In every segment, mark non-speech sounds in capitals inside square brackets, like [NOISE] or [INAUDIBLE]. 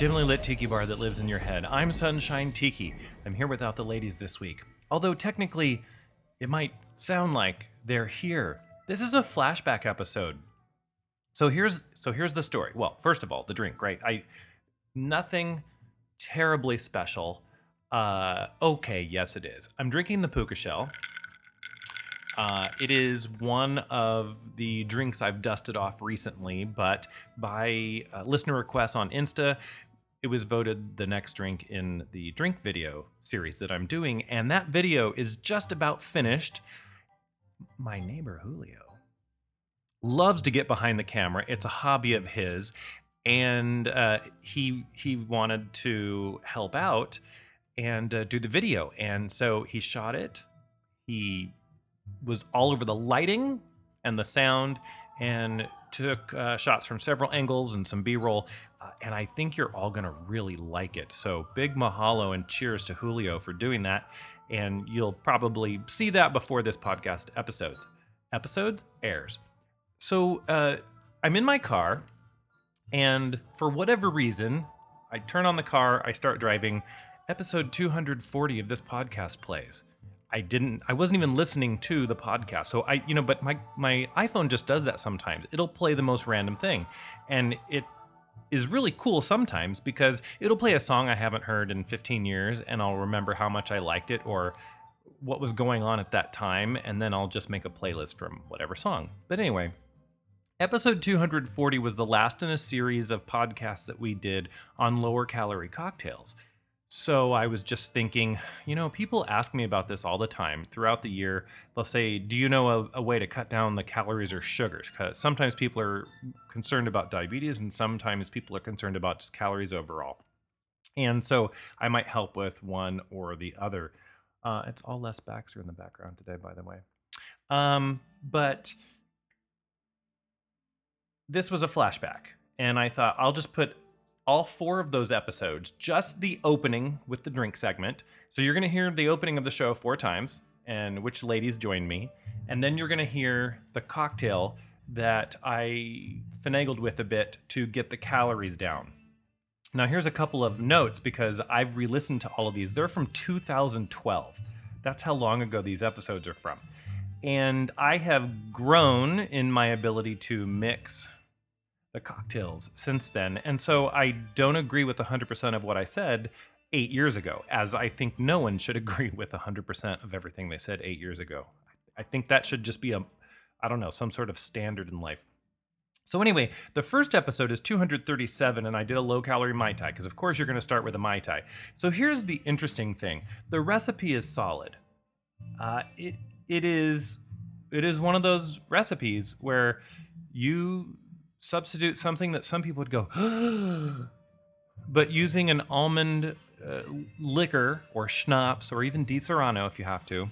dimly lit tiki bar that lives in your head. I'm Sunshine Tiki. I'm here without the ladies this week. Although technically, it might sound like they're here. This is a flashback episode. So here's so here's the story. Well, first of all, the drink, right? I nothing terribly special. Uh okay, yes it is. I'm drinking the puka shell. Uh, it is one of the drinks I've dusted off recently, but by uh, listener requests on Insta, it was voted the next drink in the drink video series that I'm doing, and that video is just about finished. My neighbor Julio loves to get behind the camera. It's a hobby of his, and uh, he he wanted to help out and uh, do the video, and so he shot it. He was all over the lighting and the sound and took uh, shots from several angles and some b-roll uh, and i think you're all going to really like it so big mahalo and cheers to julio for doing that and you'll probably see that before this podcast episode episodes airs so uh, i'm in my car and for whatever reason i turn on the car i start driving episode 240 of this podcast plays I didn't I wasn't even listening to the podcast. So I you know, but my my iPhone just does that sometimes. It'll play the most random thing. And it is really cool sometimes because it'll play a song I haven't heard in 15 years and I'll remember how much I liked it or what was going on at that time and then I'll just make a playlist from whatever song. But anyway, Episode 240 was the last in a series of podcasts that we did on lower calorie cocktails. So I was just thinking, you know, people ask me about this all the time throughout the year. They'll say, "Do you know a, a way to cut down the calories or sugars?" Because sometimes people are concerned about diabetes, and sometimes people are concerned about just calories overall. And so I might help with one or the other. Uh, it's all Les Baxter in the background today, by the way. Um, but this was a flashback, and I thought I'll just put all four of those episodes, just the opening with the drink segment. So you're going to hear the opening of the show four times and which ladies joined me. And then you're going to hear the cocktail that I finagled with a bit to get the calories down. Now, here's a couple of notes because I've re listened to all of these. They're from 2012. That's how long ago these episodes are from. And I have grown in my ability to mix the cocktails since then. And so I don't agree with 100% of what I said eight years ago, as I think no one should [LAUGHS] agree with 100% of everything they said eight years ago. I think that should just be a, I don't know, some sort of standard in life. So anyway, the first episode is 237, and I did a low calorie mai tai because of course you're going to start with a mai tai. So here's the interesting thing: the recipe is solid. Uh, it it is it is one of those recipes where you substitute something that some people would go, [GASPS] but using an almond uh, liquor or schnapps or even Disaronno if you have to,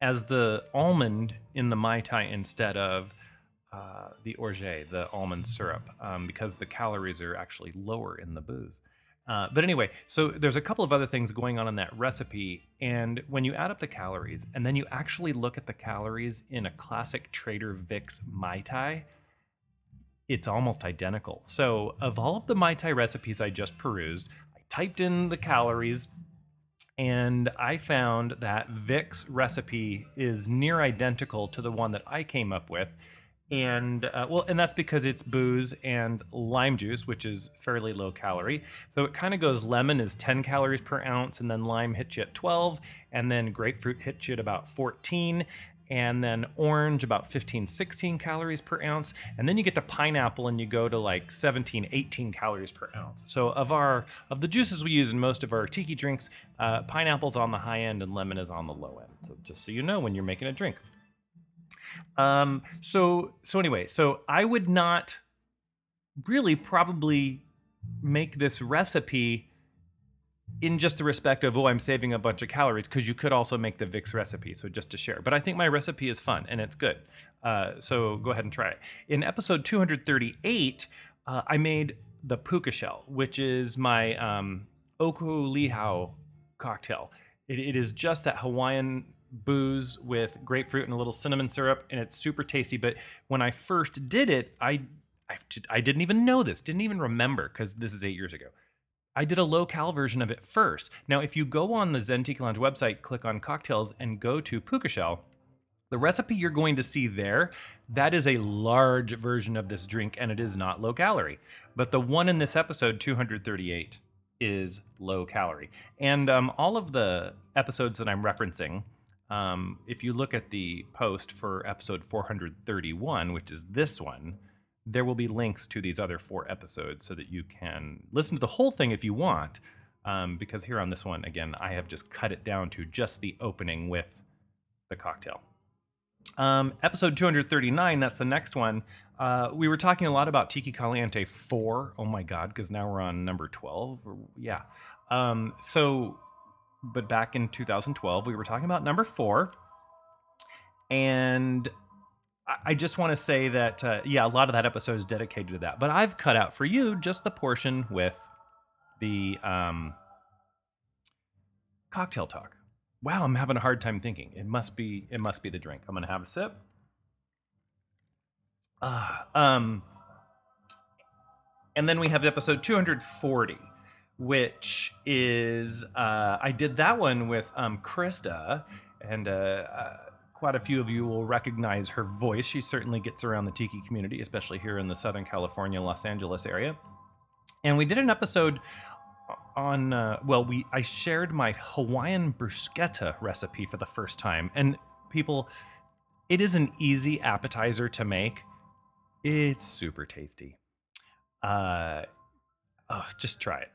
as the almond in the Mai Tai instead of uh, the orge, the almond syrup, um, because the calories are actually lower in the booze. Uh, but anyway, so there's a couple of other things going on in that recipe. And when you add up the calories and then you actually look at the calories in a classic Trader Vic's Mai Tai, it's almost identical. So, of all of the Mai Tai recipes I just perused, I typed in the calories and I found that Vic's recipe is near identical to the one that I came up with. And uh, well, and that's because it's booze and lime juice, which is fairly low calorie. So it kind of goes lemon is 10 calories per ounce, and then lime hits you at 12, and then grapefruit hits you at about 14, and then orange about 15 16 calories per ounce. And then you get the pineapple and you go to like 17 18 calories per ounce. So of our of the juices we use in most of our tiki drinks uh, pineapple's on the high end and lemon is on the low end. So just so you know when you're making a drink. Um so so anyway so i would not really probably make this recipe in just the respect of oh i'm saving a bunch of calories because you could also make the Vic's recipe so just to share. But i think my recipe is fun and it's good. Uh, so go ahead and try it. In episode 238 uh, i made the puka shell which is my um, okolehao cocktail. It, it is just that hawaiian booze with grapefruit and a little cinnamon syrup and it's super tasty. But when i first did it i I've didn't even know this, didn't even remember because this is eight years ago. I did a low cal version of it first. Now, if you go on the Zen Tiki Lounge website, click on cocktails, and go to Puka Shell, the recipe you're going to see there, that is a large version of this drink, and it is not low calorie. But the one in this episode, 238, is low calorie. And um, all of the episodes that I'm referencing, um, if you look at the post for episode 431, which is this one, there will be links to these other four episodes so that you can listen to the whole thing if you want. Um, because here on this one, again, I have just cut it down to just the opening with the cocktail. Um, episode 239, that's the next one. Uh, we were talking a lot about Tiki Caliente 4. Oh my God, because now we're on number 12. Or, yeah. Um, so, but back in 2012, we were talking about number 4. And I just want to say that, uh, yeah, a lot of that episode is dedicated to that. But I've cut out for you just the portion with the um, cocktail talk. Wow, I'm having a hard time thinking. It must be. It must be the drink. I'm gonna have a sip. Ah, um, and then we have episode 240, which is uh, I did that one with um, Krista, and uh, uh, quite a few of you will recognize her voice. She certainly gets around the tiki community, especially here in the Southern California, Los Angeles area. And we did an episode on uh, well we i shared my hawaiian bruschetta recipe for the first time. And people it is an easy appetizer to make. It's super tasty. Uh oh just try it.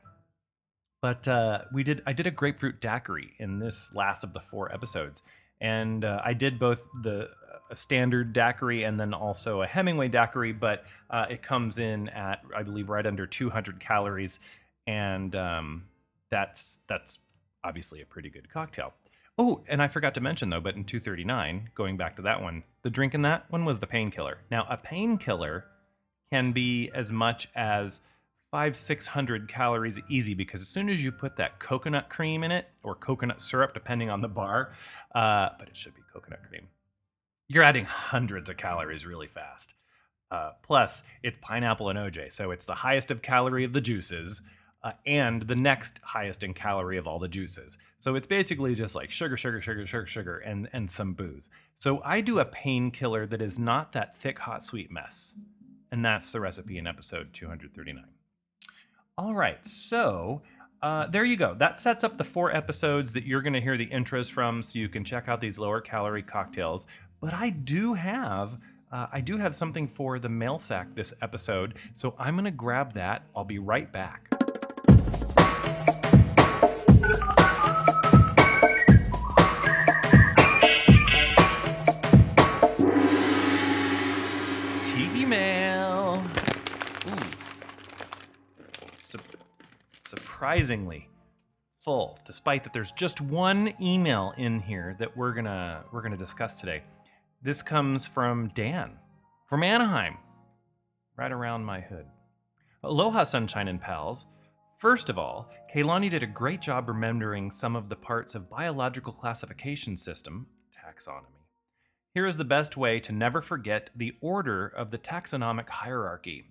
But uh we did i did a grapefruit daiquiri in this last of the four episodes and uh, i did both the a standard daiquiri and then also a hemingway daiquiri but uh, it comes in at i believe right under 200 calories and um, that's that's obviously a pretty good cocktail. Oh, and I forgot to mention though, but in 239, going back to that one, the drink in that one was the painkiller. Now, a painkiller can be as much as five, six hundred calories easy because as soon as you put that coconut cream in it or coconut syrup, depending on the bar, uh, but it should be coconut cream, you're adding hundreds of calories really fast. Uh, plus, it's pineapple and OJ, so it's the highest of calorie of the juices uh, and the next highest in calorie of all the juices. So it's basically just like sugar, sugar, sugar, sugar, sugar, and and some booze. So I do a painkiller that is not that thick, hot, sweet mess, and that's the recipe in episode 239. All right, so. Uh, there you go. That sets up the four episodes that you're going to hear the intros from, so you can check out these lower calorie cocktails. But I do have uh, I do have something for the mail sack this episode, so I'm going to grab that. I'll be right back. Surprisingly full, despite that there's just one email in here that we're gonna we're gonna discuss today. This comes from Dan from Anaheim, right around my hood. Aloha, sunshine and pals. First of all, Kaylani did a great job remembering some of the parts of biological classification system, taxonomy. Here is the best way to never forget the order of the taxonomic hierarchy.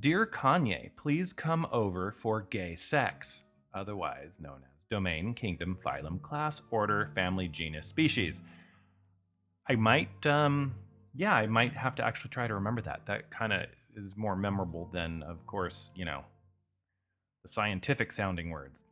Dear Kanye, please come over for gay sex, otherwise known as domain, kingdom, phylum, class, order, family, genus, species. I might, um, yeah, I might have to actually try to remember that. That kind of is more memorable than, of course, you know, the scientific sounding words.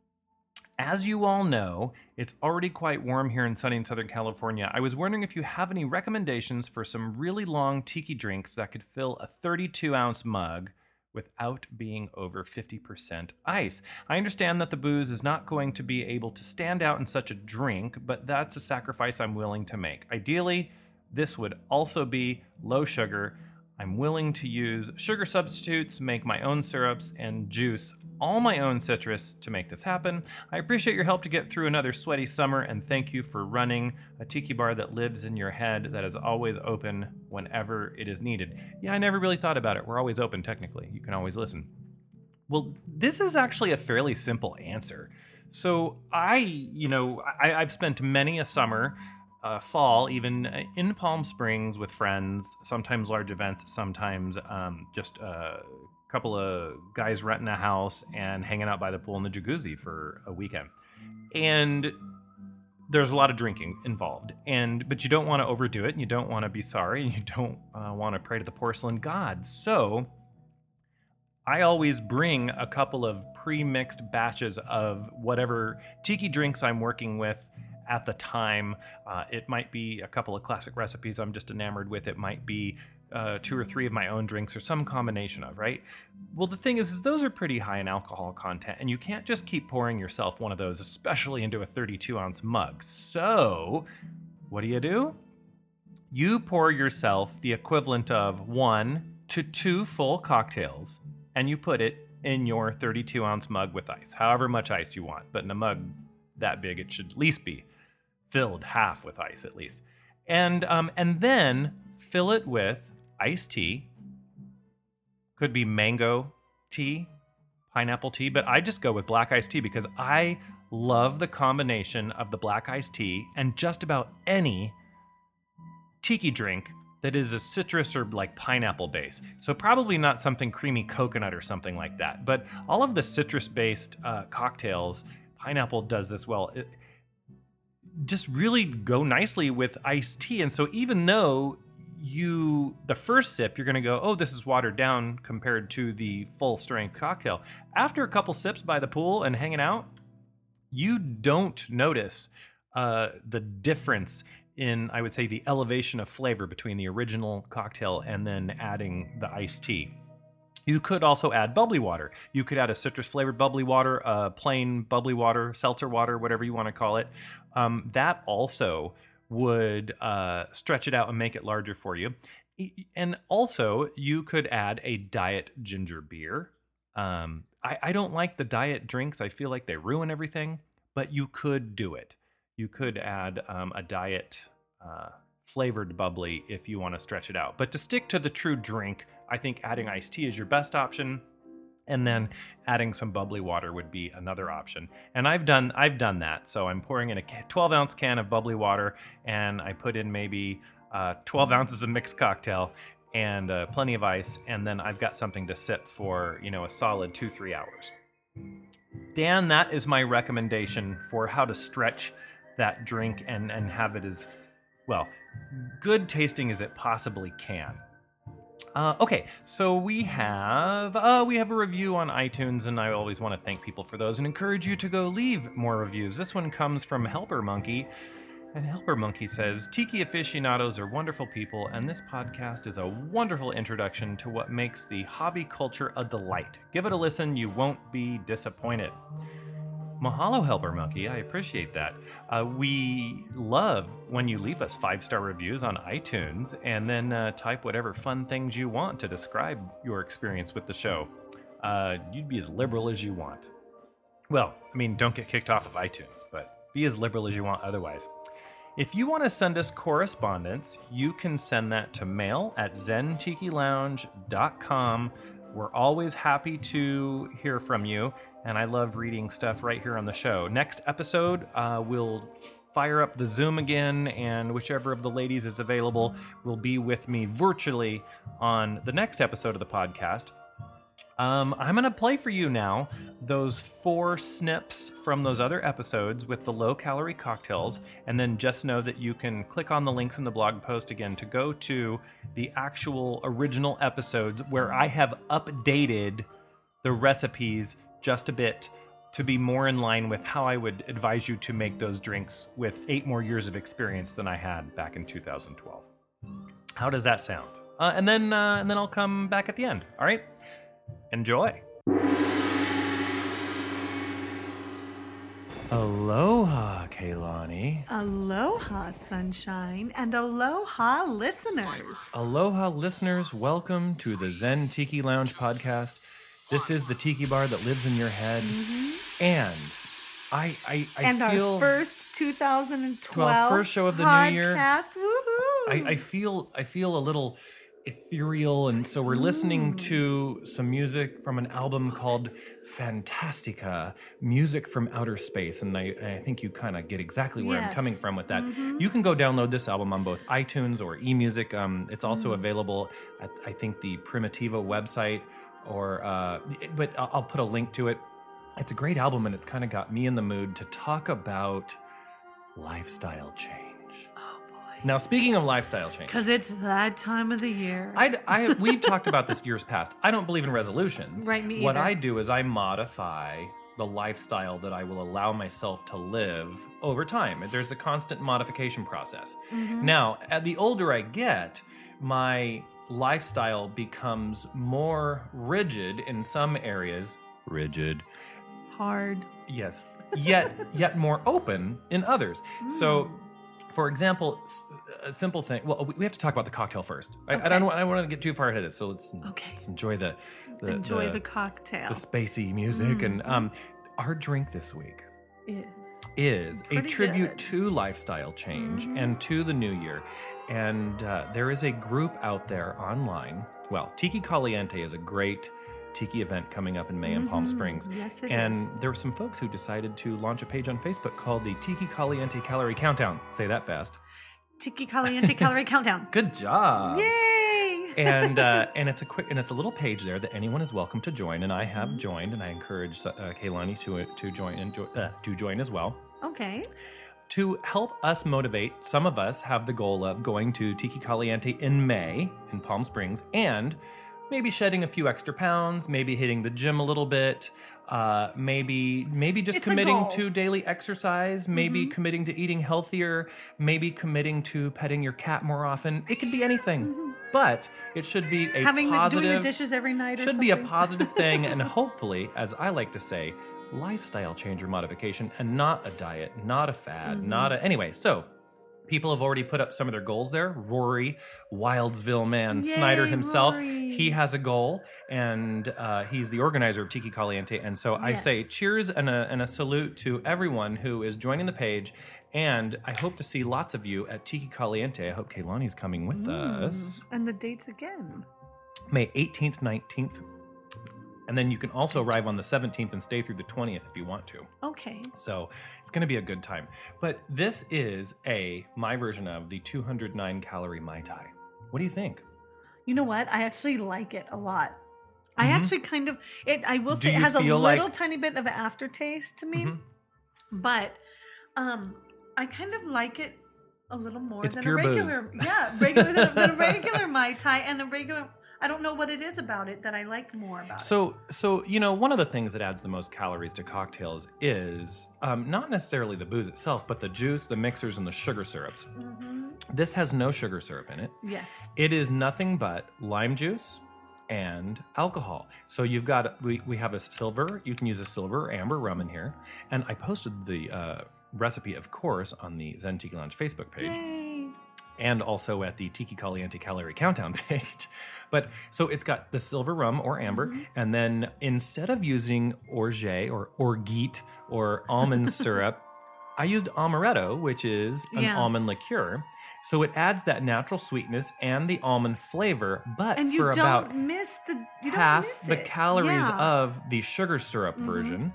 As you all know, it's already quite warm here in sunny Southern California. I was wondering if you have any recommendations for some really long tiki drinks that could fill a 32 ounce mug without being over 50% ice. I understand that the booze is not going to be able to stand out in such a drink, but that's a sacrifice I'm willing to make. Ideally, this would also be low sugar I'm willing to use sugar substitutes, make my own syrups, and juice all my own citrus to make this happen. I appreciate your help to get through another sweaty summer, and thank you for running a tiki bar that lives in your head that is always open whenever it is needed. Yeah, I never really thought about it. We're always open, technically. You can always listen. Well, this is actually a fairly simple answer. So I, you know, I, I've spent many a summer uh, fall, even uh, in Palm Springs with friends, sometimes large events, sometimes um, just a couple of guys renting a house and hanging out by the pool in the jacuzzi for a weekend. And there's a lot of drinking involved and but you don't want to overdo it and you don't want to be sorry and you don't uh, want to pray to the porcelain gods so i always bring a couple of pre-mixed batches of whatever tiki drinks i'm working with at the time uh, it might be a couple of classic recipes i'm just enamored with it might be uh, two or three of my own drinks or some combination of, right? Well, the thing is, is those are pretty high in alcohol content, and you can't just keep pouring yourself one of those, especially into a 32 ounce mug. So, what do you do? You pour yourself the equivalent of one to two full cocktails, and you put it in your 32 ounce mug with ice, however much ice you want. But in a mug that big, it should at least be filled half with ice, at least. And um, and then fill it with iced tea. Could be mango tea, pineapple tea, but I just go with black iced tea because I love the combination of the black iced tea and just about any tiki drink that is a citrus or like pineapple base. So probably not something creamy coconut or something like that. But all of the citrus based uh, cocktails, pineapple does this well. It, just really go nicely with iced tea. And so even though you the first sip you're going to go oh this is watered down compared to the full strength cocktail after a couple sips by the pool and hanging out you don't notice uh, the difference in i would say the elevation of flavor between the original cocktail and then adding the iced tea you could also add bubbly water. You could add a citrus flavored bubbly water, a plain bubbly water, seltzer water, whatever you want to call it. Um, that also would uh, stretch it out and make it larger for you. And also, you could add a diet ginger beer. Um, I, I don't like the diet drinks, I feel like they ruin everything, but you could do it. You could add um, a diet uh, flavored bubbly if you want to stretch it out. But to stick to the true drink, I think adding iced tea is your best option and then adding some bubbly water would be another option. And i've done i've done that. So i'm pouring in a 12 ounce can of bubbly water and i put in maybe uh, 12 ounces of mixed cocktail and uh, plenty of ice and then i've got something to sip for you know a solid two three hours. Dan that is my recommendation for how to stretch that drink and and have it as well good tasting as it possibly can uh, okay, so we have uh, we have a review on iTunes, and I always want to thank people for those and encourage you to go leave more reviews. This one comes from Helper Monkey, and Helper Monkey says Tiki aficionados are wonderful people, and this podcast is a wonderful introduction to what makes the hobby culture a delight. Give it a listen; you won't be disappointed. Mahalo, Helper Monkey. I appreciate that. Uh, we love when you leave us five star reviews on iTunes and then uh, type whatever fun things you want to describe your experience with the show. Uh, you'd be as liberal as you want. Well, I mean, don't get kicked off of iTunes, but be as liberal as you want otherwise. If you want to send us correspondence, you can send that to mail at zentikilounge.com. We're always happy to hear from you and I love reading stuff right here on the show. Next episode, uh, we'll fire up the Zoom again, and whichever of the ladies is available will be with me virtually on the next episode of the podcast. Um, I'm going to play for you now those four snips from those other episodes with the low calorie cocktails. And then just know that you can click on the links in the blog post again to go to the actual original episodes where I have updated the recipes just a bit to be more in line with how I would advise you to make those drinks with eight more years of experience than I had back in 2012. How does that sound? Uh, and then uh, and then I'll come back at the end. All right, enjoy. Aloha, Kaylani. Aloha, sunshine, and aloha, listeners. Aloha, listeners. Welcome to the Zen Tiki Lounge podcast. This is the tiki bar that lives in your head, mm-hmm. and I, I, I and feel our first 2012 well, first show of the new year. Woohoo! I, I feel, I feel a little ethereal. And so we're listening to some music from an album called Fantastica Music from Outer Space. And I, I think you kind of get exactly where I'm coming from with that. You can go download this album on both iTunes or eMusic. Um, it's also Mm. available at, I think, the Primitiva website. Or, uh, but I'll put a link to it. It's a great album, and it's kind of got me in the mood to talk about lifestyle change. Boy. Now, speaking of lifestyle change, Because it's that time of the year. I, I we've talked about this years past. I don't believe in resolutions. Right, me What either. I do is I modify the lifestyle that I will allow myself to live over time. There's a constant modification process. Mm-hmm. Now, at the older I get, my lifestyle becomes more rigid in some areas. Rigid. Hard. Yes. Yet yet more open in others. So for example, a simple thing. Well, we- have to talk about the cocktail first. I, I don't. I don't want to get too far ahead of this. So let's, Okay. let's enjoy the, the Enjoy the, the, cocktail. the spacey music and um, our drink this week is. is a tribute good. to lifestyle change and to the new year. And uh, there is a group out there online. Well, Tiki Caliente is a great tiki event coming up in May in Palm Springs. Yes, it and is. there were some folks who decided to launch a page on Facebook called the Tiki Caliente Calorie Countdown. Say that fast. Tiki Caliente [LAUGHS] Calorie Countdown. Good job. Yay! and uh, [LAUGHS] and it's a quick and it's a little page there that anyone is welcome to join, and I have joined, and I encourage uh, Kaylani to to join and jo- uh, to join as well. okay. To help us motivate, some of us have the goal of going to Tiki Caliente in May in Palm Springs and maybe shedding a few extra pounds, maybe hitting the gym a little bit, uh, maybe maybe just It's committing to daily exercise, maybe committing to eating healthier, maybe committing to petting your cat more often. It could be anything, but it should be a Having the, positive doing the dishes every night or should be a positive [LAUGHS] thing and hopefully as i like to say lifestyle change or modification and not a diet not a fad Mm-hmm. not a anyway so people have already put up some of their goals there rory wildsville man snyder himself Rory. he has a goal and uh, he's the organizer of tiki caliente and so i say cheers and a, and a salute to everyone who is joining the page and I hope to see lots of you at Tiki Caliente. I hope Kaylani's coming with us. And the dates again. May 18th, 19th. And then you can also arrive on the 17th and stay through the 20th if you want to. Okay. So it's going to be a good time. But this is a my version of the 209 calorie Mai Tai. What do you think? You know what? I actually like it a lot. I actually kind of it. I will say it Mm-hmm. has a little like- Mm-hmm. tiny bit of an aftertaste to me, but um, I kind of like it a little more It's than a regular. Yeah, regular than, than a regular [LAUGHS] mai tai and a regular. I don't know what it is about it that I like more about it. So, so you know, one of the things that adds the most calories to cocktails is um, not necessarily the booze itself, but the juice, the mixers, and the sugar syrups. This has no sugar syrup in it. Yes. It is nothing but lime juice and alcohol. So you've got we, we have a silver. You can use a silver or amber rum in here, and I posted the uh, recipe, of course, on the Zen Tiki Lounge Facebook page Yay. And also at the Tiki Caliente Calorie Countdown [LAUGHS] page. But so it's got the silver rum or amber, Mm-hmm. and then instead of using orge or orgeat or almond [LAUGHS] syrup, I used amaretto, which is an Yeah. almond liqueur. So it adds that natural sweetness and the almond flavor, but And for about miss the half miss the calories Yeah. Mm-hmm. of the sugar syrup version.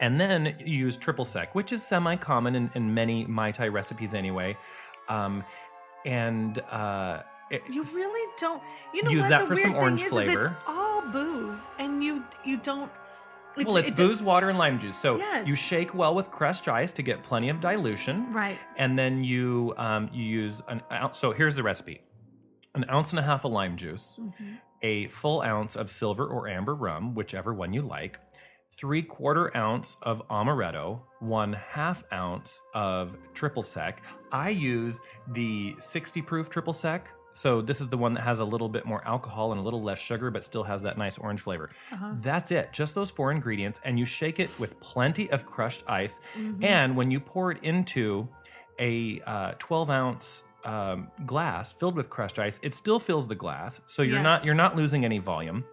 And then you use triple sec, which is semi common in, in many Mai Tai recipes anyway. Um, and uh, it- You really don't. You know Use what? that the for weird some orange is, is flavor. it's all booze, and you you don't. well, it's it- booze, water, and lime juice. So Yes. you shake well with crushed ice to get plenty of dilution. Right. And then you um, you use an ounce. So here's the recipe: an ounce and a half of lime juice, Mm-hmm. a full ounce of silver or amber rum, whichever one you like, three quarter ounce of amaretto, one half ounce of triple sec. I use the 60 proof triple sec. So this is the one that has a little bit more alcohol and a little less sugar, but still has that nice orange flavor. That's it. Just those four ingredients, and you shake it with plenty of crushed ice. And when you pour it into a uh, 12 ounce um, glass filled with crushed ice, it still fills the glass, so you're not you're not losing any volume.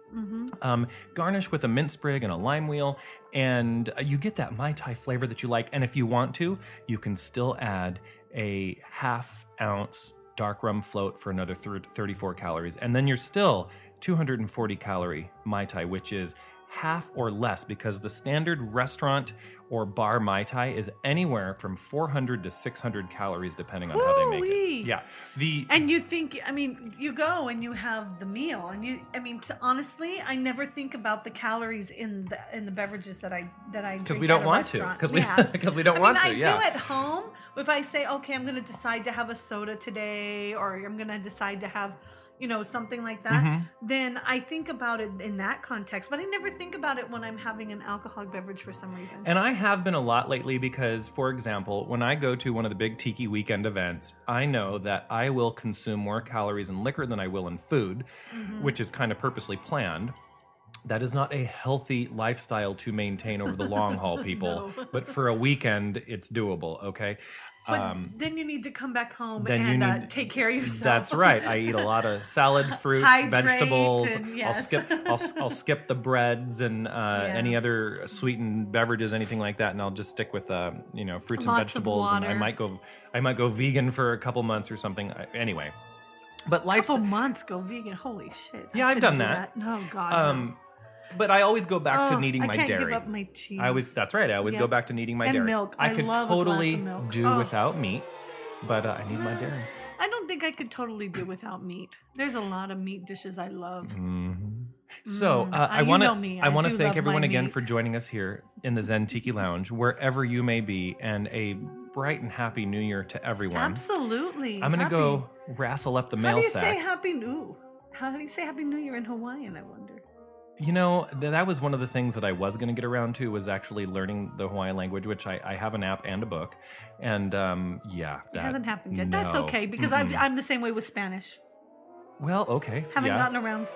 Um, garnish with a mint sprig and a lime wheel, and uh, you get that mai tai flavor that you like. And if you want to, you can still add a half ounce dark rum float for another thir- 34 calories, and then you're still 240 calorie Mai Tai, which is half or less because the standard restaurant or bar Mai Tai is anywhere from 400 to 600 calories depending on how they make Woo-wee. it. Yeah. The And you think, I mean, you go and you have the meal, and you, I mean, to, honestly, I never think about the calories in the in the beverages that I that I because drink we don't want to because we Yeah. [LAUGHS] because we don't I want mean, to. I yeah. do at home. If I say, okay, I'm going to decide to have a soda today, or I'm going to decide to have, you know, something like that, Mm-hmm. then I think about it in that context. But I never think about it when I'm having an alcoholic beverage for some reason. And I have been a lot lately because, for example, when I go to one of the big tiki weekend events, I know that I will consume more calories in liquor than I will in food, Mm-hmm. which is kind of purposely planned. That is not a healthy lifestyle to maintain over the long haul, [LAUGHS] people. But for a weekend, it's doable, okay? But then you need to come back home Um, then you and uh, take care of yourself. That's right. I eat a lot of [LAUGHS] salad, fruit, vegetables. and- I'll skip. I'll, I'll skip the breads and uh, any other sweetened beverages, anything like that, and I'll just stick with uh, you know fruits and Lots of vegetables. And I might go. I might go vegan for a couple months or something. I- Anyway, but life's. couple months go vegan. Holy shit! Yeah, I've done do that. No, God. no. Um, but I always go back to Oh, needing I my can't dairy. give up my cheese. I always. That's right. I always Yeah. go back to needing my And dairy. milk. I I could love a glass of totally milk. do Oh. without meat, but uh, I need my dairy. I don't think I could totally do without meat. There's a lot of meat dishes I love. So uh, Ah, I you want to know me. I I want to do thank everyone again meat. for joining us here in the Zen Tiki Lounge, wherever you may be, and a bright and happy New Year to everyone. Absolutely. I'm gonna Happy- go wrestle up the How mail do you sack. say Happy New? How do you say Happy New Year in Hawaiian? I wonder. You know th- that was one of the things that I was gonna get around to was actually learning the Hawaiian language, which I, I have an app and a book, and um, yeah, that It hasn't happened yet. That's okay because I've, I'm the same way with Spanish. Well, okay, Haven't yeah. gotten around.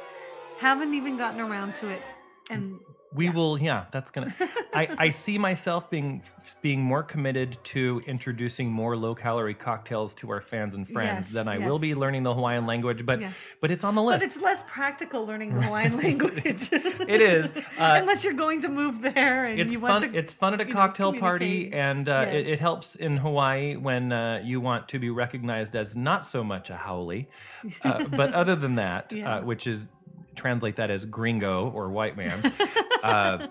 Haven't even gotten around to it. And We will, yeah. That's gonna. [LAUGHS] I, I see myself being being more committed to introducing more low calorie cocktails to our fans and friends Yes, than I will be learning the Hawaiian language. But Yes. but it's on the list but it's less practical learning the Hawaiian language. [LAUGHS] It is. [LAUGHS] Uh, Unless you're going to move there and it's you fun. to. it's fun at a you know, cocktail party, and uh, it, Yes. it helps in Hawaii when uh, you want to be recognized as not so much a haole. Uh, but other than that, Yeah. uh, which is translate that as gringo or white man. [LAUGHS] Uh,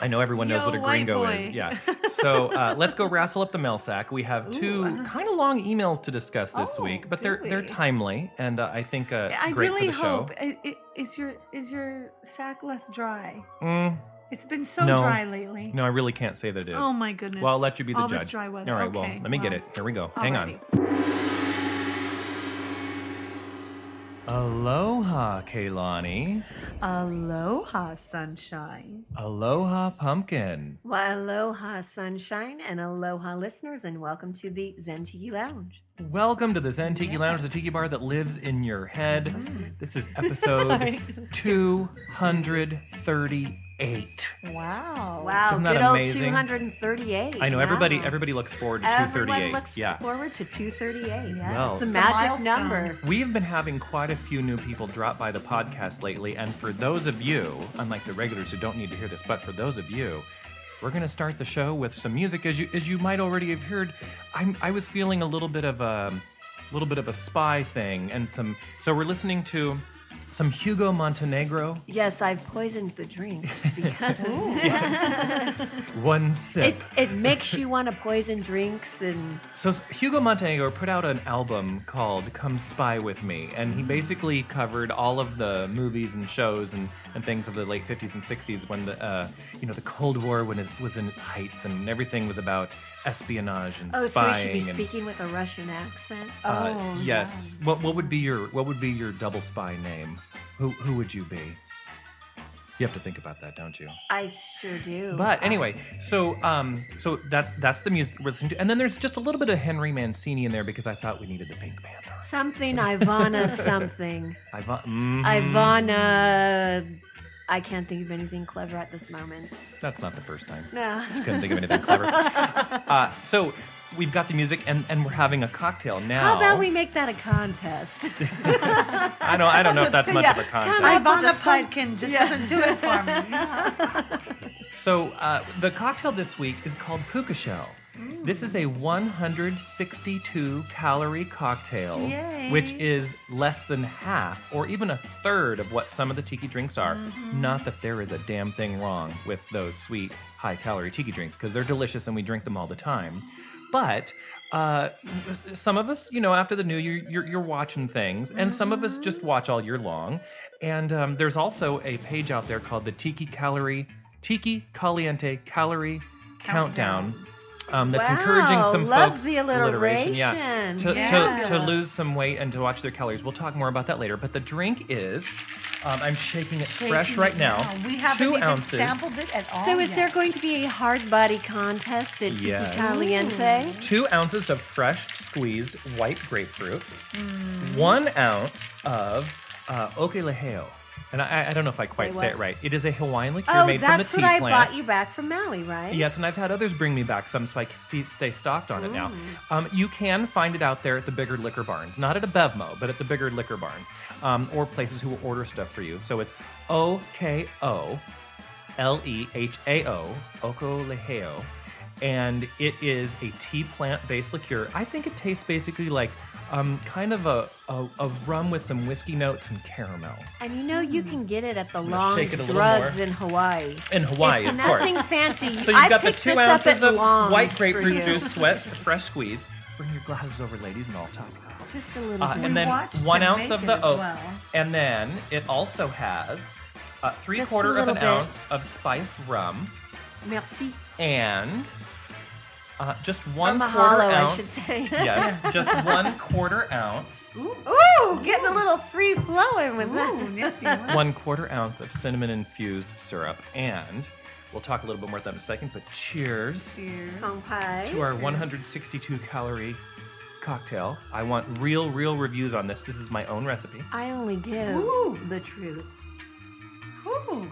I know everyone knows Yo, what a gringo boy. is. Yeah. So uh, let's go wrestle up the mail sack. We have two kind of long emails to discuss this Oh, week, but they're they're timely and uh, I think uh, I great really for the show. hope i- i- is your is your sack less dry. Mm, It's been so No. dry lately. no, I really can't say that it is. Oh my goodness. Well, I'll let you be the All judge. This dry weather. All right, well, let me get it. Here we go. Hang on. Aloha, Kaylani. Aloha, sunshine. Aloha, pumpkin. Well, aloha, sunshine, and aloha, listeners, and welcome to the Zen Tiki Lounge. Welcome to the Zen Tiki Lounge, the tiki bar that lives in your head. Mm. This is episode [LAUGHS] 238. Wow. Wow, Isn't that good old amazing? 238. I know everybody Wow. everybody looks forward to Everyone 238. looks yeah. forward to 238. Yeah. Well- it's a It's a magic milestone. number. We've been having quite a few new people drop by the podcast lately, and for those of you, unlike the regulars who don't need to hear this, but for those of you, we're going to start the show with some music. As you as you might already have heard, I'm, I was feeling a little bit of a little bit of a spy thing, and some. So we're listening to some Hugo Montenegro. Yes, I've poisoned the drinks [LAUGHS] because [LAUGHS] One sip. it, it makes you want to poison drinks and So Hugo Montenegro put out an album called "Come Spy with Me," and he basically covered all of the movies and shows and, and things of the late '50s and '60s when the uh, you know the Cold War when it was in its height and everything was about espionage and stuff oh, so spying. we should be and, speaking with a Russian accent. uh, Oh, yes. What what would be your what would be your double spy name? Who who would you be? You have to think about that, don't you? I sure do. But anyway, so um, so that's that's the music we're listening to, and then there's just a little bit of Henry Mancini in there because I thought we needed the Pink Panther. something Ivana something. [LAUGHS] Mhm. Ivana. I can't think of anything clever at this moment. That's not the first time. No. Just couldn't think of anything clever. [LAUGHS] Uh, so we've got the music, and, and we're having a cocktail now. How about we make that a contest? [LAUGHS] I don't I don't know if that's [LAUGHS] much Yeah, of a come contest. on. Ivana this one- Pudkin just doesn't do it for me. So uh, the cocktail this week is called Puka Shell. This is a 162 calorie cocktail, Yay. which is less than half or even a third of what some of the tiki drinks are. Not that there is a damn thing wrong with those sweet, high calorie tiki drinks because they're delicious and we drink them all the time. But uh, some of us, you know, after the new year, you're, you're watching things, and some of us just watch all year long. And um, there's also a page out there called the Tiki Calorie, Tiki Caliente Calorie Countdown. Um, that's Wow, encouraging some love folks the yeah, alliteration. to, Yeah. to, to lose some weight and to watch their calories. We'll talk more about that later. But the drink is, um, I'm shaking it fresh right now. We haven't two even ounces. sampled it at all. So is yet. there going to be a hard body contest at Tiki Yes. Caliente? two ounces of fresh squeezed white grapefruit, Mm. one ounce of uh, okolehao. And I, I don't know if I quite say, what? it right. It is a Hawaiian liqueur Oh, made from the tea plant. that's what I bought you back from Maui, right? Yes, and I've had others bring me back some, so I can st- stay stocked on it now. Mm. Um, you can find it out there at the bigger liquor barns, not at a Bevmo, but at the bigger liquor barns, um, or places who will order stuff for you. So it's O K O L E H A O Okolehao, and it is a tea plant based liqueur. I think it tastes basically like um, kind of a, a, a rum with some whiskey notes and caramel. And you know you can get it at the shake Long's it a little Drugs in Hawaii. In Hawaii, it's of course. nothing fancy. So you've I got the two ounces of Long's white grapefruit juice, sweat, fresh squeeze. Bring your glasses over, ladies, and I'll talk about it. Just a little Uh, bit. and then one ounce of the oat, well. and then it also has uh, three Just a quarter of an bit. ounce of spiced rum Merci. and uh, just Or one quarter mahalo, I ounce. should say. [LAUGHS] yes, just [LAUGHS] one quarter ounce. Ooh, getting a little free flowing with Ooh, that. Nancy, one quarter ounce of cinnamon infused syrup, and we'll talk a little bit more about that in a second. But cheers Kanpai. to our 162 calorie cocktail. I want real, real reviews on this. This is my own recipe. I only give Ooh. the truth. Ooh.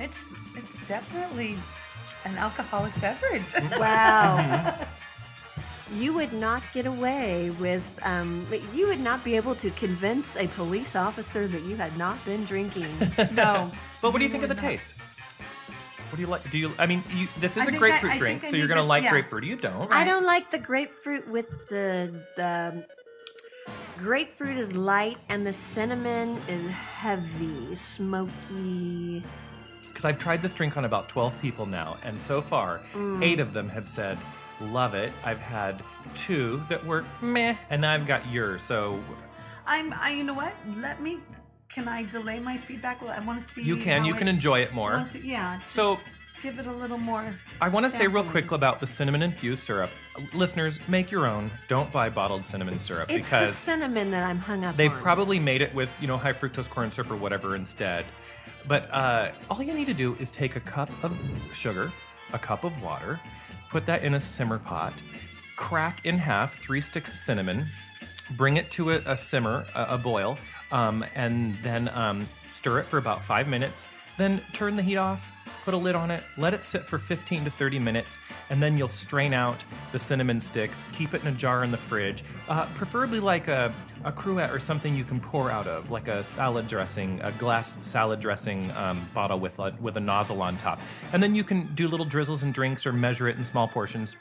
It's it's definitely an alcoholic beverage. [LAUGHS] Wow. You would not get away with, um, you would not be able to convince a police officer that you had not been drinking. [LAUGHS] no. But what do you think of the not. taste? What do you like? Do you? I mean, you, this is I a think I- grapefruit I drink, so you're gonna this- like yeah. grapefruit. You don't. I don't like the grapefruit with the the grapefruit is light and the cinnamon is heavy, smoky. Because I've tried this drink on about 12 people now, and so far, Mm. eight of them have said, love it. I've had two that were meh, and now I've got yours. So I'm. I. You know what? Let me. Can I delay my feedback? I want to see. you can, you I can enjoy it more. to- yeah. So give it a little more. I want to say real quick about the cinnamon infused syrup. Listeners, make your own. Don't buy bottled cinnamon syrup It's the because cinnamon that I'm hung up They've on. probably made it with, you know, high fructose corn syrup or whatever instead. But uh, all you need to do is take a cup of sugar, a cup of water, put that in a simmer pot, crack in half three sticks of cinnamon, bring it to a, a simmer, a, a boil, um, and then um, stir it for about five minutes. Then turn the heat off, put a lid on it, let it sit for 15 to 30 minutes, and then you'll strain out the cinnamon sticks, keep it in a jar in the fridge, uh, preferably like a, a cruet or something you can pour out of, like a salad dressing, a glass salad dressing um, bottle with a, with a nozzle on top. And then you can do little drizzles and drinks or measure it in small portions.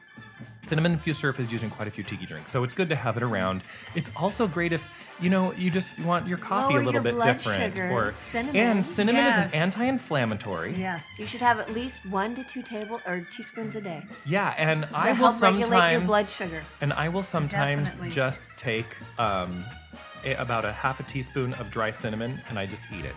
Cinnamon infused syrup is used in quite a few tiki drinks, so it's good to have it around. It's also great if you know you just want your coffee Lower a little your bit blood different. sugar. Or Cinnamon. and cinnamon is an anti-inflammatory. Yes. You should have at least one to two table or teaspoons a day Yeah, and to I will help regulate your sometimes blood sugar. and I will sometimes Definitely. just take um, a, about a half a teaspoon of dry cinnamon and I just eat it.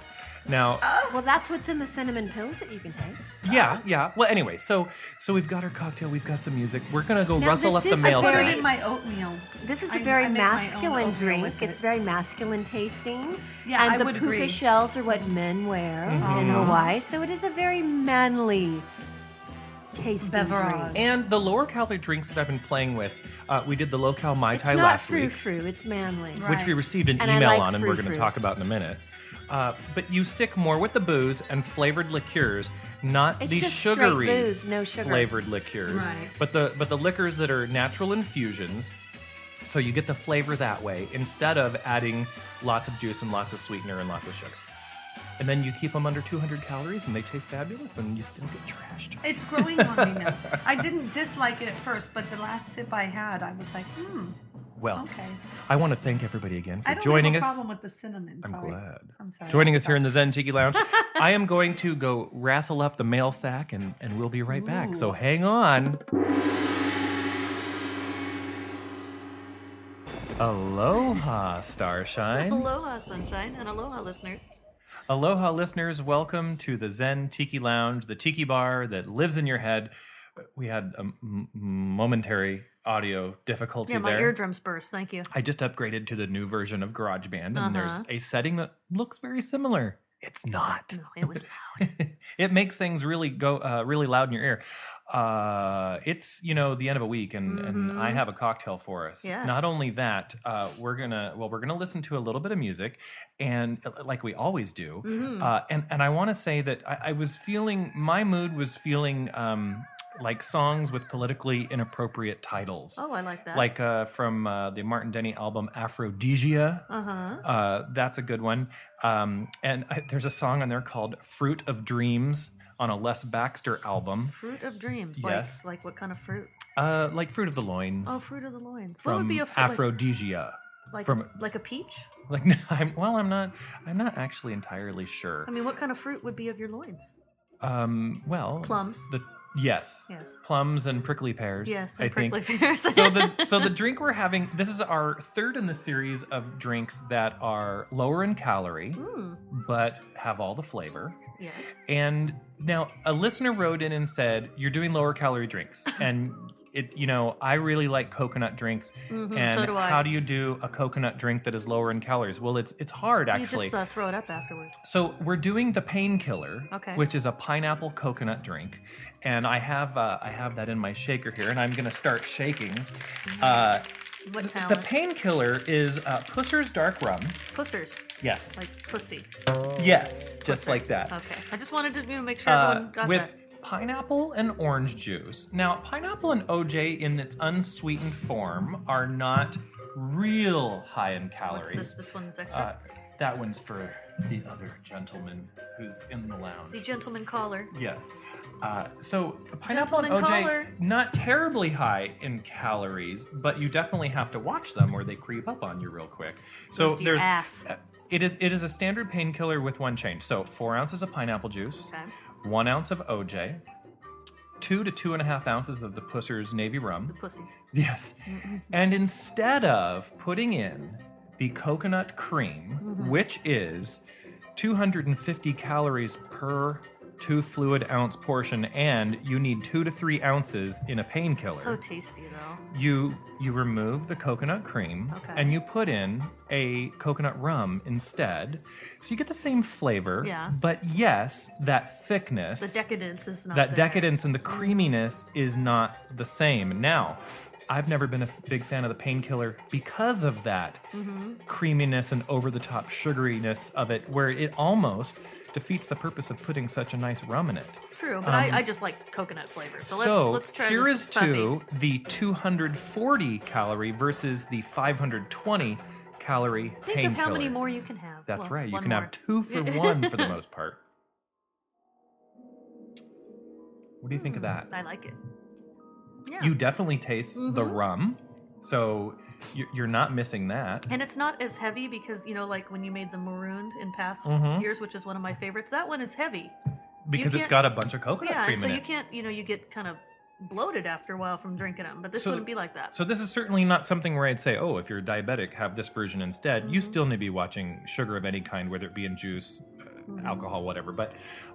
Now, Well, that's what's in the cinnamon pills that you can take. yeah, yeah. Well, anyway, so so we've got our cocktail, we've got some music. We're gonna go Now, rustle up the is a mail I put very- it in my oatmeal. This is a I- very I make my own masculine oatmeal drink. with It's very masculine tasting. Yeah, and I the would puka agree. shells are what men wear Mm-hmm. in Hawaii, so it is a very manly tasting Beverage. drink. And the lower calorie drinks that I've been playing with, uh, we did the low cal mai It's tai not last frou week. frou. It's manly. which we Right. received an And I email like on, and we're going frou-frou. to talk about in a minute. Uh, but you stick more with the booze and flavored liqueurs, not It's the just straight sugary booze, no sugar. flavored liqueurs, Right. but the but the liquors that are natural infusions. So you get the flavor that way instead of adding lots of juice and lots of sweetener and lots of sugar. and then you keep them under 200 calories, and they taste fabulous, and you still get trashed. It's growing on me now. [LAUGHS] I didn't dislike it at first, but the last sip I had, I was like, hmm, Well, okay. I want to thank everybody again for I don't joining have a us. problem with the cinnamon. I'm sorry. glad. I'm sorry. Joining I'll us here in the Zen Tiki Lounge. [LAUGHS] I am going to go wrestle up the mail sack and, and we'll be right back. So hang on. Aloha, Starshine. Aloha, sunshine, and aloha, listeners. Aloha, listeners. Welcome to the Zen Tiki Lounge, the tiki bar that lives in your head. We had a m- momentary audio difficulty Yeah, my there. eardrums burst. Thank you. I just upgraded to the new version of GarageBand, and there's Uh-huh. a setting that looks very similar. It's not. No, it was loud. [LAUGHS] it makes things really go uh, really loud in your ear. Uh, it's you know the end of a week, and, and I have a cocktail for us. Mm-hmm. Yes. Not only that, uh, we're gonna well we're gonna listen to a little bit of music, and uh, like we always do. Mm-hmm. Uh, and and I want to say that I, I was feeling my mood was feeling um, like songs with politically inappropriate titles. Oh, I like that. Like uh, from uh, the Martin Denny album Aphrodisia. uh huh. Uh, that's a good one. Um, and I, there's a song on there called "Fruit of Dreams" on a Les Baxter album, Fruit of dreams. Yes. Like, like what kind of fruit? uh, like "Fruit of the Loins" Oh, fruit of the loins. what would be a fruit? Aphrodisia. like, like, from- like a peach? Like, [LAUGHS] no, I'm, well, I'm not. I'm not actually entirely sure. I mean, what kind of fruit would be of your loins? Um, well, Plums. The yes, Yes. plums and prickly pears. Yes, I and think. prickly pears. so the [LAUGHS] so the drink we're having this is our third in the series of drinks that are lower in calorie Mm, but have all the flavor yes. And now a listener wrote in and said, "You're doing lower calorie drinks." [LAUGHS] And it, you know, I really like coconut drinks. And Mm-hmm, so do I. how do you do a coconut drink that is lower in calories? Well, it's it's hard actually You just uh, throw it up afterwards. so we're doing the painkiller, Okay. which is a pineapple coconut drink, and I have uh, I have that in my shaker here, and I'm gonna start shaking. Uh, What the painkiller is uh, Pusser's Dark Rum. Pussers. Yes, Like pussy. yes, just Pusser. like that. Okay. I just wanted to you know, make sure uh, everyone got with that. Pineapple and orange juice. Now, pineapple and OJ in its unsweetened form are not real high in calories. What's this? This one's extra. Uh, that one's for the other gentleman who's in the lounge. the gentleman caller. Yes. Uh, so pineapple and OJ caller. not terribly high in calories, but you definitely have to watch them or they creep up on you real quick. So there's ass. uh, it is it is a standard painkiller with one change. So four ounces of pineapple juice, Okay. One ounce of OJ, two to two and a half ounces of the Pusser's Navy rum. The pussy. Yes. And instead of putting in the coconut cream, mm-hmm. which is 250 calories per two fluid ounce portion, and you need two to three ounces in a painkiller, So tasty though. you you remove the coconut cream Okay. and you put in a coconut rum instead. So you get the same flavor, Yeah. but yes, that thickness The decadence is not that there. decadence and the creaminess is not the same. Now, I've never been a f- big fan of the painkiller because of that Mm-hmm. creaminess and over the top sugariness of it, where it almost defeats the purpose of putting such a nice rum in it. True, but I, I just like coconut flavor. So, Um, so let's let's try here is to the 240 calorie versus the 520 calorie Think of how many more you can have. That's Well, right. You can more. have two for one for the [LAUGHS] most part. What do you think of that? I like it. Yeah. You definitely taste the Mm-hmm. rum, so you're not missing that. and it's not as heavy because you know, like when you made the marooned in past Mm-hmm. years, which is one of my favorites. That one is heavy. Because it's got a bunch of coconut yeah, cream so you can't, you know, you get kind of bloated after a while from drinking them. But this So- wouldn't be like that. So this is certainly not something where I'd say, oh, if you're diabetic, have this version instead. Mm-hmm. You still need to be watching sugar of any kind, whether it be in juice, Mm-hmm. alcohol, whatever. But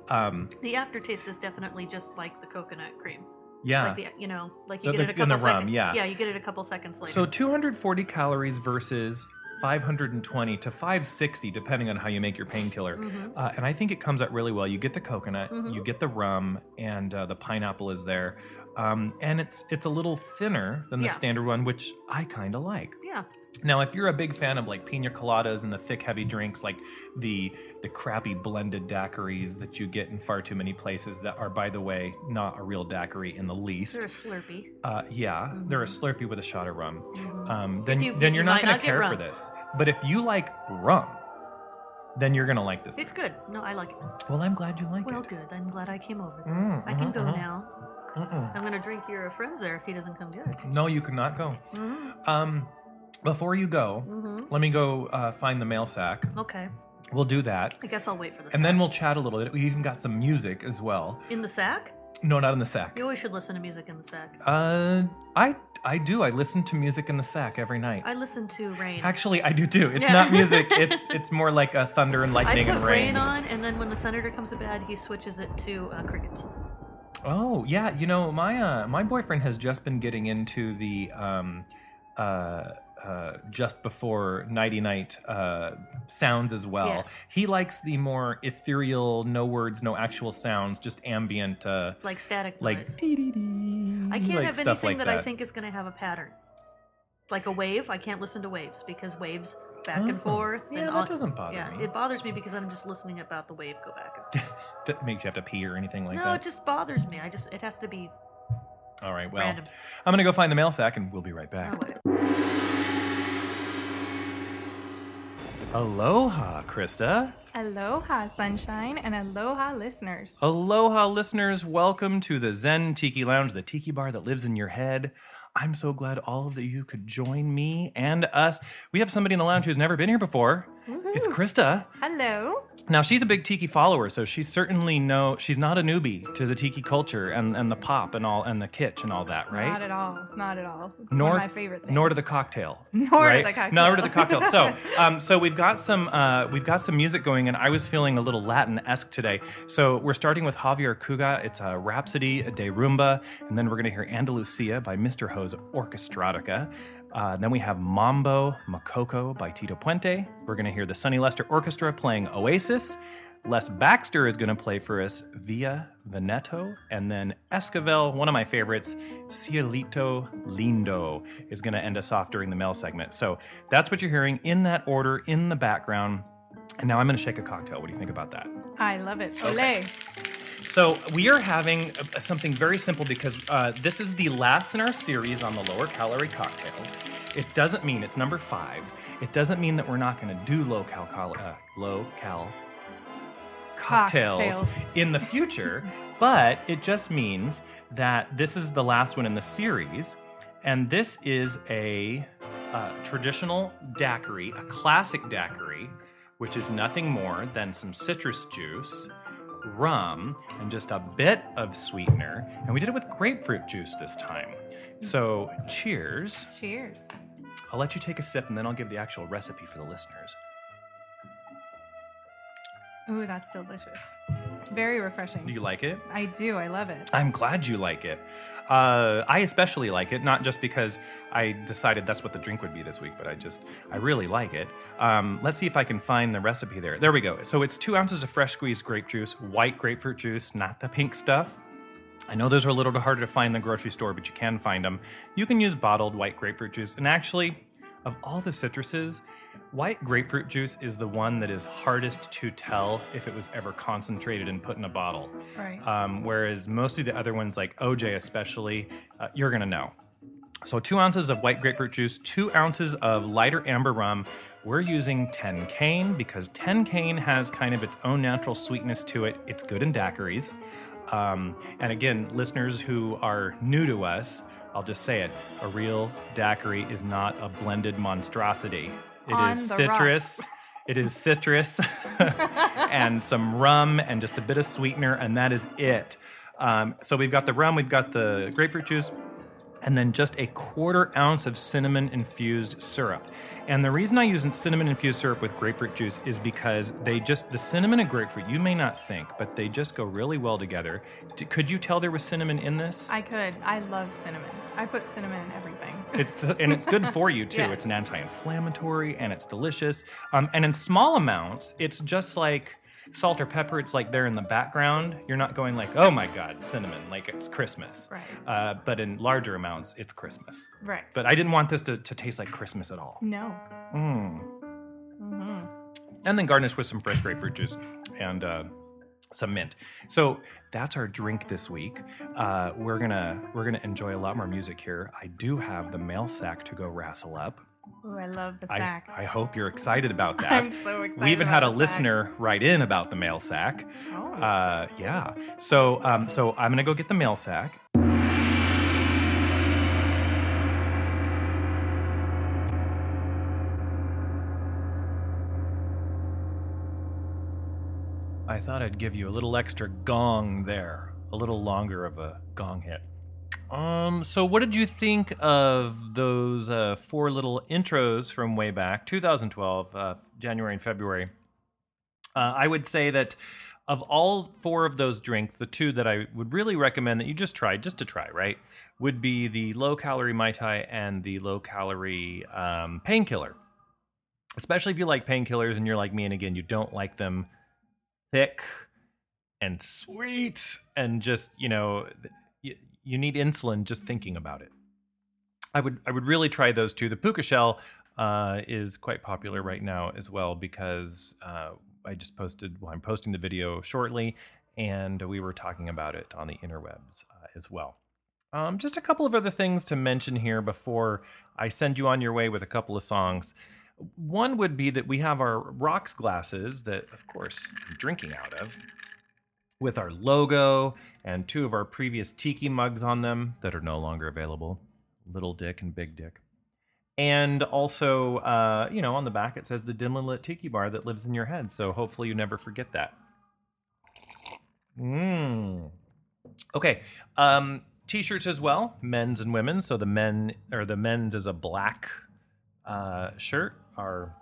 um, the aftertaste is definitely just like the coconut cream. Yeah. Like the, you know, like you The- get it a couple rum, seconds. yeah. yeah, you get it a couple seconds later. So 240 calories versus 520 to 560, depending on how you make your painkiller. Mm-hmm. Uh, and I think it comes out really well. You get the coconut, you get the rum, and uh, the pineapple is there. Um, and it's it's a little thinner than the Yeah. standard one, which I kind of like. yeah, Now, if you're a big fan of like pina coladas and the thick, heavy drinks, like the the crappy blended daiquiris that you get in far too many places, that are, by the way, not a real daiquiri in the least. they're a Slurpee. Uh, yeah, they're a Slurpee with a shot of rum. Um, then, Mm-hmm. you- then you you're not going to care for this. But if you like rum, then you're gonna like this. It's good. No, I like it. well, I'm glad you like Well, it. Well, good. I'm glad I came over. Mm, I can mhm, go mhm. now. I'm gonna drink your friend's there if he doesn't come get it. No, you cannot go. Mm-hmm. Um, before you go, let me go uh, find the mail sack. Okay. We'll do that, I guess I'll wait for the and sack. then we'll chat a little bit. We even got some music as well. in the sack? No, not in the sack. You always should listen to music in the sack. Uh, I I do. I listen to music in the sack every night. I listen to rain. Actually, I do too. It's Yeah. not music. [LAUGHS] It's it's more like a thunder and I lightning put and rain. rain. on, and then when the senator comes to bed, he switches it to uh, crickets. Oh yeah, you know my uh, my boyfriend has just been getting into the um, uh, uh, just before nighty night uh, sounds as well. Yes. He likes the more ethereal, no words, no actual sounds, just ambient, uh, Like static like I can't like have anything like that, I think is going to have a pattern. Like a wave, I can't listen to waves because waves back Oh. and forth. Yeah, and that all- doesn't bother yeah, me. it bothers me because I'm just listening about the wave go back. And [LAUGHS] that makes you have to pee or anything like no, that. it just bothers me. I just it has to be. All right, well, random. I'm gonna go find the mail sack and we'll be right back. Oh. Aloha, Krista. Aloha, sunshine, and aloha, listeners. Aloha, listeners. Welcome to the Zen Tiki Lounge, the tiki bar that lives in your head. I'm so glad all of you could join me and us. We have somebody in the lounge who's never been here before. It's Krista. Hello. Now she's a big tiki follower, so she's certainly no she's not a newbie to the tiki culture and, and the pop and all and the kitsch and all that, right? Not at all. Not at all. It's nor one of my favorite things. nor to the cocktail. [LAUGHS] Nor to the cocktail. Nor to the cocktail. So, [LAUGHS] um, so we've got some uh, we've got some music going, and I was feeling a little Latin esque today. So we're starting with Xavier Cugat. It's a Rhapsody de Rumba, and then we're going to hear Andalusia by Mr. Ho's Orchestrotica. Uh, then we have Mambo Macoco by Tito Puente. We're going to hear the Sonny Lester Orchestra playing Oasis. Les Baxter is going to play for us Via Veneto. And then Esquivel, one of my favorites, Cielito Lindo, is going to end us off during the mail segment. So that's what you're hearing in that order in the background. And now I'm going to shake a cocktail. What do you think about that? I love it. Olay. So we are having uh, something very simple because uh, this is the last in our series on the lower calorie cocktails. It doesn't mean it's number five. It doesn't mean that we're not going to do low cal, cal uh, low cal cocktails, Cocktails. in the future, [LAUGHS] but it just means that this is the last one in the series, and this is a uh, traditional daiquiri, a classic daiquiri, which is nothing more than some citrus juice, rum, and just a bit of sweetener. And we did it with grapefruit juice this time. So, cheers. Cheers. I'll let you take a sip and then I'll give the actual recipe for the listeners. Ooh, that's delicious. Very refreshing. Do you like it? I do. I love it. I'm glad you like it. Uh, I especially like it, not just because I decided that's what the drink would be this week, but I just, I really like it. Um, let's see if I can find the recipe there. There we go. So it's two ounces of fresh squeezed grape juice, white grapefruit juice, not the pink stuff. I know those are a little bit harder to find in the grocery store, but you can find them. You can use bottled white grapefruit juice. And actually, of all the citruses, white grapefruit juice is the one that is hardest to tell if it was ever concentrated and put in a bottle. Right. Um, whereas most of the other ones, like OJ especially, uh, you're gonna know. So two ounces of white grapefruit juice, two ounces of lighter amber rum. We're using 10 cane because 10 cane has kind of its own natural sweetness to it. It's good in daiquiris. Um, and again, listeners who are new to us, I'll just say it: a real daiquiri is not a blended monstrosity. It is citrus. It is citrus [LAUGHS] and some rum and just a bit of sweetener, and that is it. Um, so we've got the rum, we've got the grapefruit juice, and then just a quarter ounce of cinnamon infused syrup. And the reason I use cinnamon infused syrup with grapefruit juice is because they just, the cinnamon and grapefruit, you may not think, but they just go really well together. D- Could you tell there was cinnamon in this? I could. I love cinnamon. I put cinnamon in everything. [LAUGHS] It's and it's good for you too. Yes. It's an anti-inflammatory and it's delicious. Um, and in small amounts, it's just like salt or pepper. It's like they're in the background. You're not going like, oh my god, cinnamon, like it's Christmas. Right. Uh, but in larger amounts, it's Christmas. right. But I didn't want this to, to taste like Christmas at all. no. Mm. Mm-hmm. And then garnish with some fresh grapefruit juice and uh, some mint. So that's our drink this week. Uh, we're gonna we're gonna enjoy a lot more music here. I do have the mail sack to go wrestle up. Ooh, I love the sack. I hope you're excited about [LAUGHS] that. I'm so excited. we even had a the sack. listener write in about the mail sack. Oh. Uh, yeah. So, um, so I'm gonna go get the mail sack. I thought I'd give you a little extra gong there, a little longer of a gong hit. Um, so what did you think of those uh, four little intros from way back, 2012, uh, January and February? Uh, I would say that of all four of those drinks, the two that I would really recommend that you just try, just to try, right, would be the low calorie Mai Tai and the low calorie um, painkiller. Especially if you like painkillers and you're like me, and again, you don't like them thick and sweet and just, you know, you, need insulin just thinking about it. I would I would really try those two. The puka shell uh, is quite popular right now as well because uh, I just posted. Well, I'm posting the video shortly, and we were talking about it on the interwebs uh, as well. Um, just a couple of other things to mention here before I send you on your way with a couple of songs. One would be that we have our rocks glasses that, of course, I'm drinking out of with our logo and two of our previous tiki mugs on them that are no longer available Little Dick and Big Dick. And also, uh, you know, on the back it says the dimly lit tiki bar that lives in your head. So hopefully you never forget that. Mmm. Okay. Um, t-shirts as well, men's and women's. So the men or the men's is a black uh, shirt, our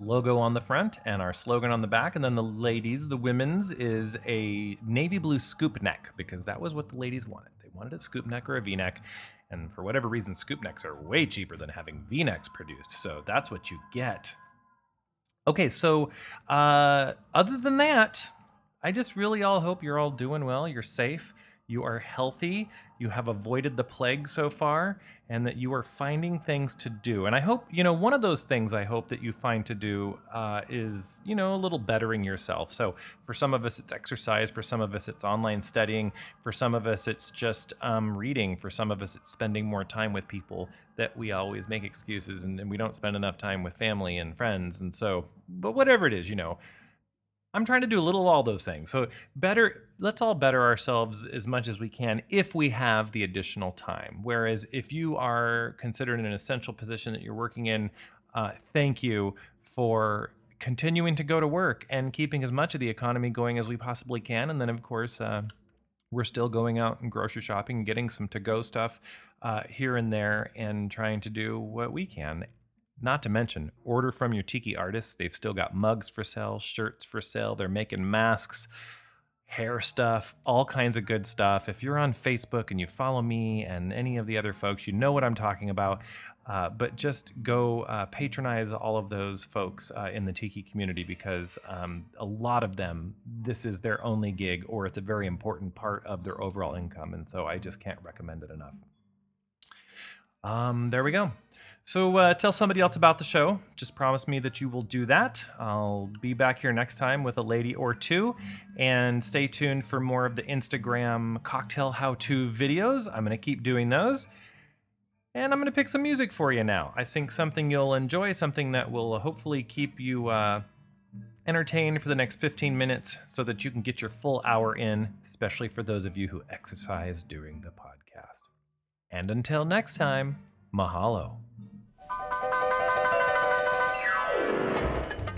logo on the front and our slogan on the back. And then the ladies, the women's, is a navy blue scoop neck because that was what the ladies wanted. They wanted a scoop neck or a v neck. And for whatever reason, scoop necks are way cheaper than having v necks produced. So that's what you get. Okay, so uh, other than that, I just really all hope you're all doing well. You're safe. You are healthy. You have avoided the plague so far, and that you are finding things to do. And I hope, you know, one of those things I hope that you find to do uh, is, you know, a little bettering yourself. So for some of us, it's exercise. For some of us, it's online studying. For some of us, it's just um, reading. For some of us, it's spending more time with people that we always make excuses and, and we don't spend enough time with family and friends. And so, but whatever it is, you know, I'm trying to do a little of all those things. So better, let's all better ourselves as much as we can if we have the additional time. Whereas if you are considered in an essential position that you're working in, uh, thank you for continuing to go to work and keeping as much of the economy going as we possibly can. And then, of course, uh, we're still going out and grocery shopping, getting some to-go stuff uh, here and there, and trying to do what we can. Not to mention, order from your tiki artists. They've still got mugs for sale, shirts for sale. They're making masks, hair stuff, all kinds of good stuff. If you're on Facebook and you follow me and any of the other folks, you know what I'm talking about. Uh, but just go uh, patronize all of those folks uh, in the tiki community because um, a lot of them, this is their only gig or it's a very important part of their overall income. And so I just can't recommend it enough. Um, there we go. So uh, tell somebody else about the show. Just promise me that you will do that. I'll be back here next time with a lady or two. And stay tuned for more of the Instagram cocktail how to videos. I'm going to keep doing those. And I'm going to pick some music for you now. I think something you'll enjoy, something that will hopefully keep you uh, entertained for the next 15 minutes so that you can get your full hour in, especially for those of you who exercise during the podcast. And until next time, mahalo. Thank you.